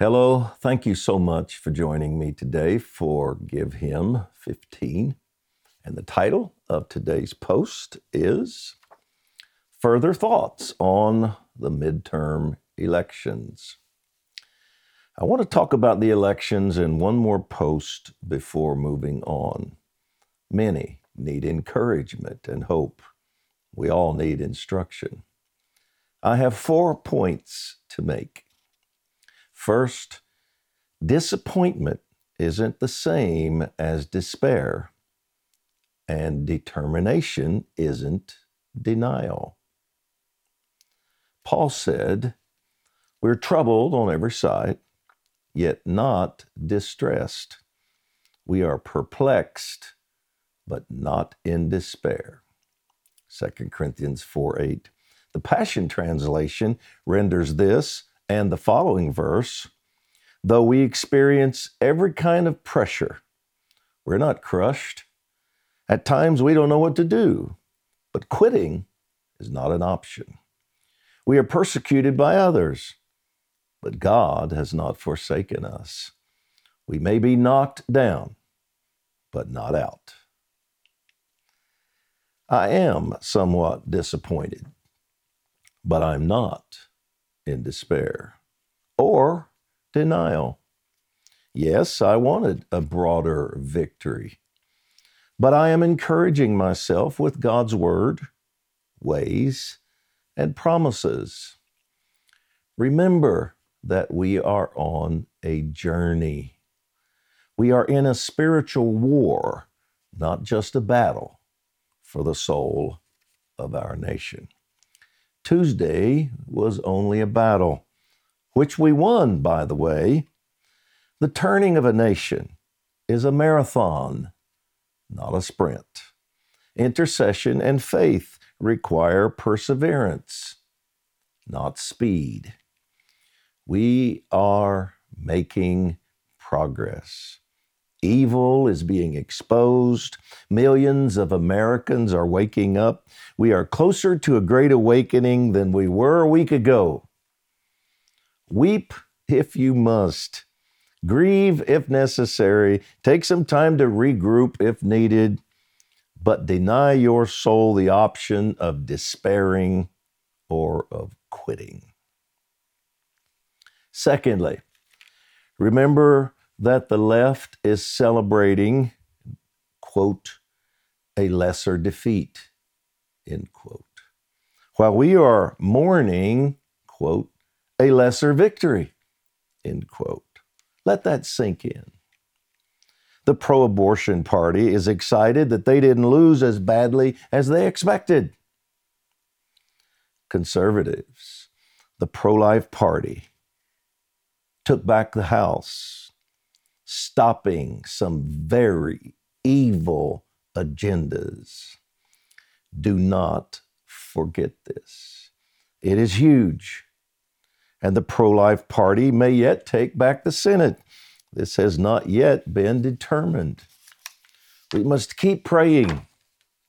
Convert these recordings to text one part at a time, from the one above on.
Hello, thank you so much for joining me today for Give Him 15. And the title of today's post is Further Thoughts on the Midterm Elections. I want to talk about the elections in one more post before moving on. Many need encouragement and hope. We all need instruction. I have four points to make. First, disappointment isn't the same as despair, and determination isn't denial. Paul said, We're troubled on every side, yet not distressed. We are perplexed, but not in despair. 2 Corinthians 4 8. The Passion Translation renders this and the following verse, though we experience every kind of pressure, we're not crushed. At times we don't know what to do, but quitting is not an option. We are persecuted by others, but God has not forsaken us. We may be knocked down, but not out. I am somewhat disappointed, but I'm not in despair or denial. Yes, I wanted a broader victory, but I am encouraging myself with God's word, ways, and promises. Remember that we are on a journey. We are in a spiritual war, not just a battle for the soul of our nation. Tuesday was only a battle, which we won, by the way. The turning of a nation is a marathon, not a sprint. Intercession and faith require perseverance, not speed. We are making progress. Evil is being exposed. Millions of Americans are waking up. We are closer to a great awakening than we were a week ago. Weep if you must. Grieve if necessary. Take some time to regroup if needed. But deny your soul the option of despairing or of quitting. Secondly, remember that the left is celebrating, quote, a lesser defeat, end quote, while we are mourning, quote, a lesser victory, end quote. Let that sink in. The pro abortion party is excited that they didn't lose as badly as they expected. Conservatives, the pro life party, took back the House stopping some very evil agendas. Do not forget this. It is huge. And the pro life party may yet take back the Senate. This has not yet been determined. We must keep praying,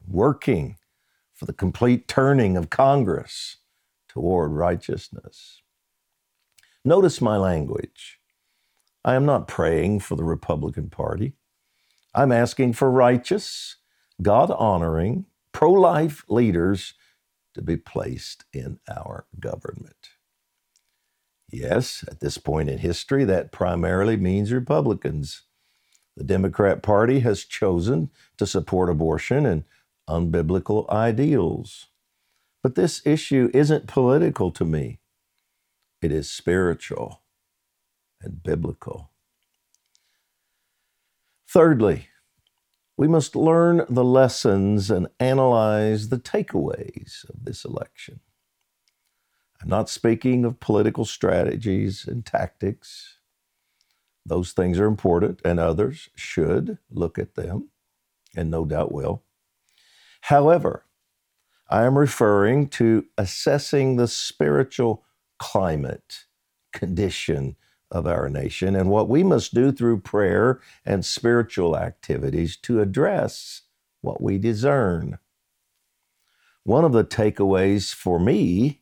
working for the complete turning of Congress toward righteousness. Notice my language. I am not praying for the Republican Party. I'm asking for righteous, God honoring, pro life leaders to be placed in our government. Yes, at this point in history, that primarily means Republicans. The Democrat Party has chosen to support abortion and unbiblical ideals. But this issue isn't political to me, it is spiritual and biblical. Thirdly, we must learn the lessons and analyze the takeaways of this election. I'm not speaking of political strategies and tactics. Those things are important, and others should look at them, and no doubt will. However, I am referring to assessing the spiritual climate, condition, of our nation and what we must do through prayer and spiritual activities to address what we discern. One of the takeaways for me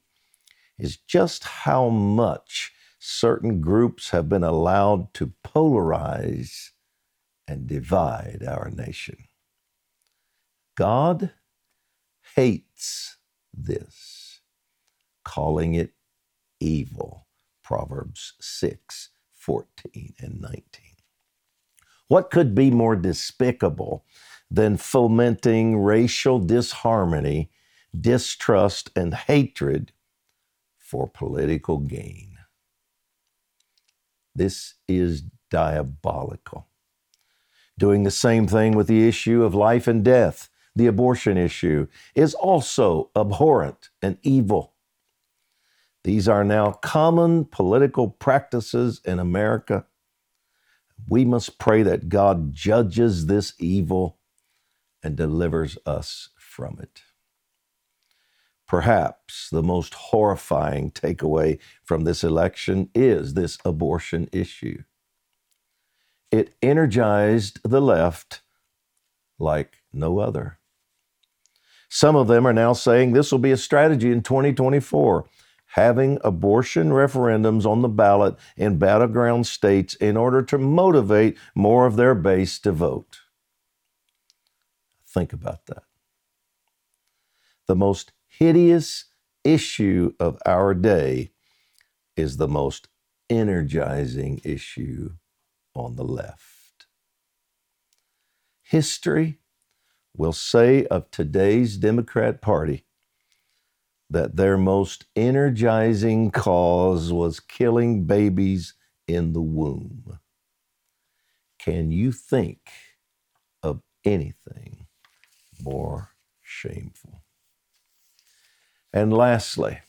is just how much certain groups have been allowed to polarize and divide our nation. God hates this, calling it evil. Proverbs 6 14 and 19. What could be more despicable than fomenting racial disharmony, distrust, and hatred for political gain? This is diabolical. Doing the same thing with the issue of life and death, the abortion issue, is also abhorrent and evil. These are now common political practices in America. We must pray that God judges this evil and delivers us from it. Perhaps the most horrifying takeaway from this election is this abortion issue. It energized the left like no other. Some of them are now saying this will be a strategy in 2024, having abortion referendums on the ballot in battleground states in order to motivate more of their base to vote. Think about that. The most hideous issue of our day is the most energizing issue on the left. History will say of today's Democrat Party that their most energizing cause was killing babies in the womb. Can you think of anything more shameful? And lastly,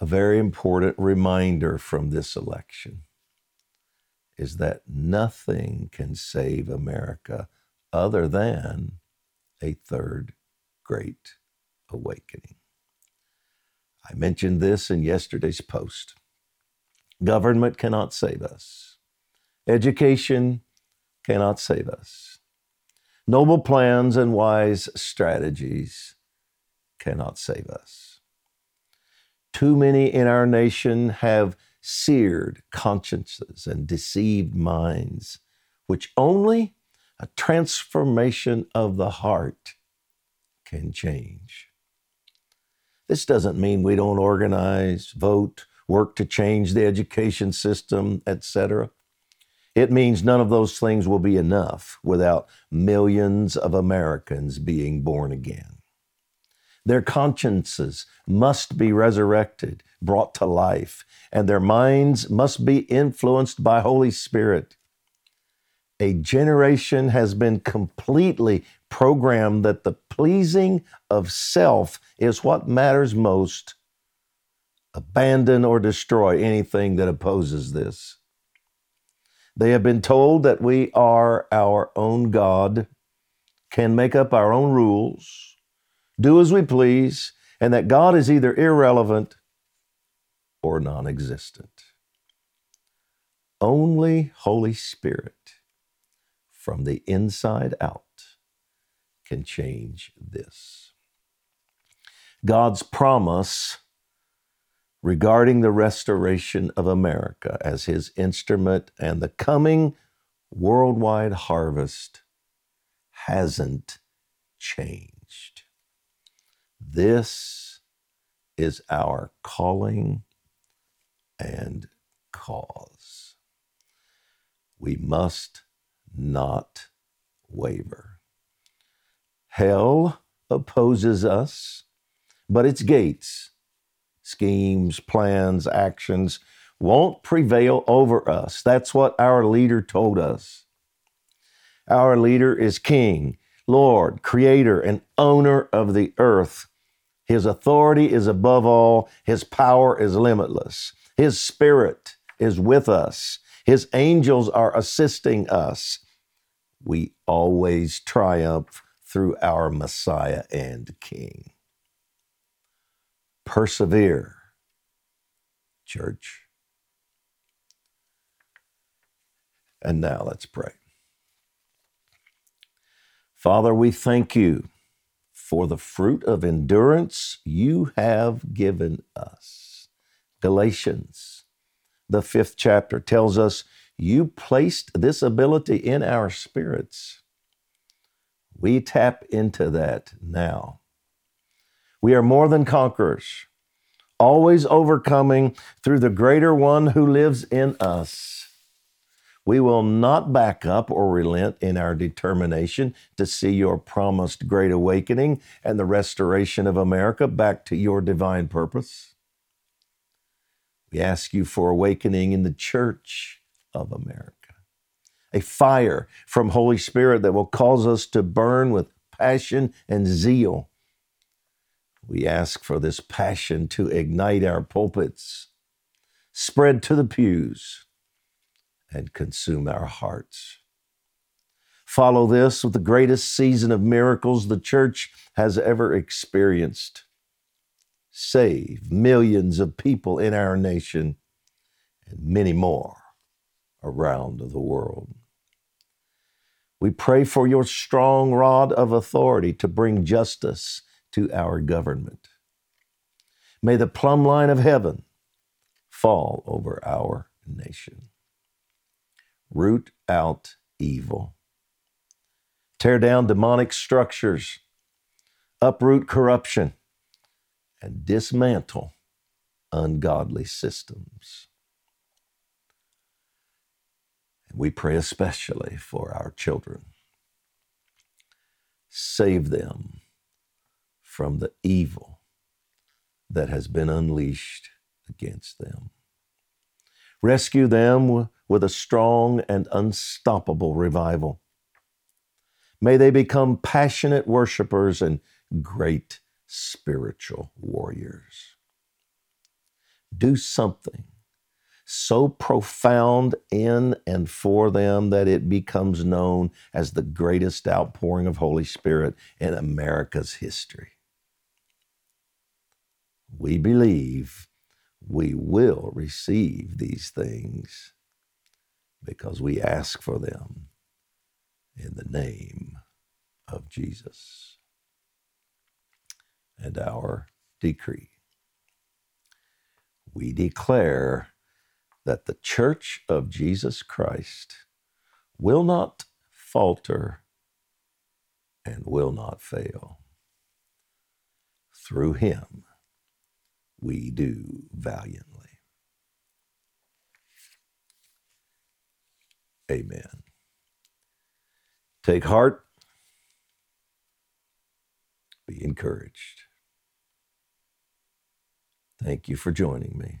a very important reminder from this election is that nothing can save America other than a third great awakening. I mentioned this in yesterday's post. Government cannot save us. Education cannot save us. Noble plans and wise strategies cannot save us. Too many in our nation have seared consciences and deceived minds, which only a transformation of the heart can change. This doesn't mean we don't organize, vote, work to change the education system, etc. It means none of those things will be enough without millions of Americans being born again. Their consciences must be resurrected, brought to life, and their minds must be influenced by Holy Spirit. A generation has been completely programmed that the pleasing of self is what matters most. Abandon or destroy anything that opposes this. They have been told that we are our own God, can make up our own rules, do as we please, and that God is either irrelevant or non existent. Only Holy Spirit from the inside out can change this. God's promise regarding the restoration of America as his instrument and the coming worldwide harvest hasn't changed. This is our calling and cause. We must not waver. Hell opposes us, but its gates, schemes, plans, actions won't prevail over us. That's what our leader told us. Our leader is King, Lord, Creator, and owner of the earth. His authority is above all, His power is limitless. His Spirit is with us, His angels are assisting us. We always triumph through our Messiah and King. Persevere, church. And now let's pray. Father, we thank you for the fruit of endurance you have given us. Galatians the fifth chapter, tells us you placed this ability in our spirits. We tap into that now. We are more than conquerors, always overcoming through the greater one who lives in us. We will not back up or relent in our determination to see your promised great awakening and the restoration of America back to your divine purpose. We ask you for awakening in the church of America, a fire from Holy Spirit that will cause us to burn with passion and zeal. We ask for this passion to ignite our pulpits, spread to the pews, and consume our hearts. Follow this with the greatest season of miracles the church has ever experienced. Save millions of people in our nation and many more around the world. We pray for your strong rod of authority to bring justice to our government. May the plumb line of heaven fall over our nation. Root out evil. Tear down demonic structures. Uproot corruption and dismantle ungodly systems. And we pray especially for our children. Save them from the evil that has been unleashed against them. Rescue them with a strong and unstoppable revival. May they become passionate worshipers and great spiritual warriors. Do something so profound in and for them that it becomes known as the greatest outpouring of Holy Spirit in America's history. We believe we will receive these things because we ask for them in the name of Jesus. And our decree. We declare that the church of Jesus Christ will not falter and will not fail. Through him, we do valiantly. Amen. Take heart. Be encouraged. Thank you for joining me,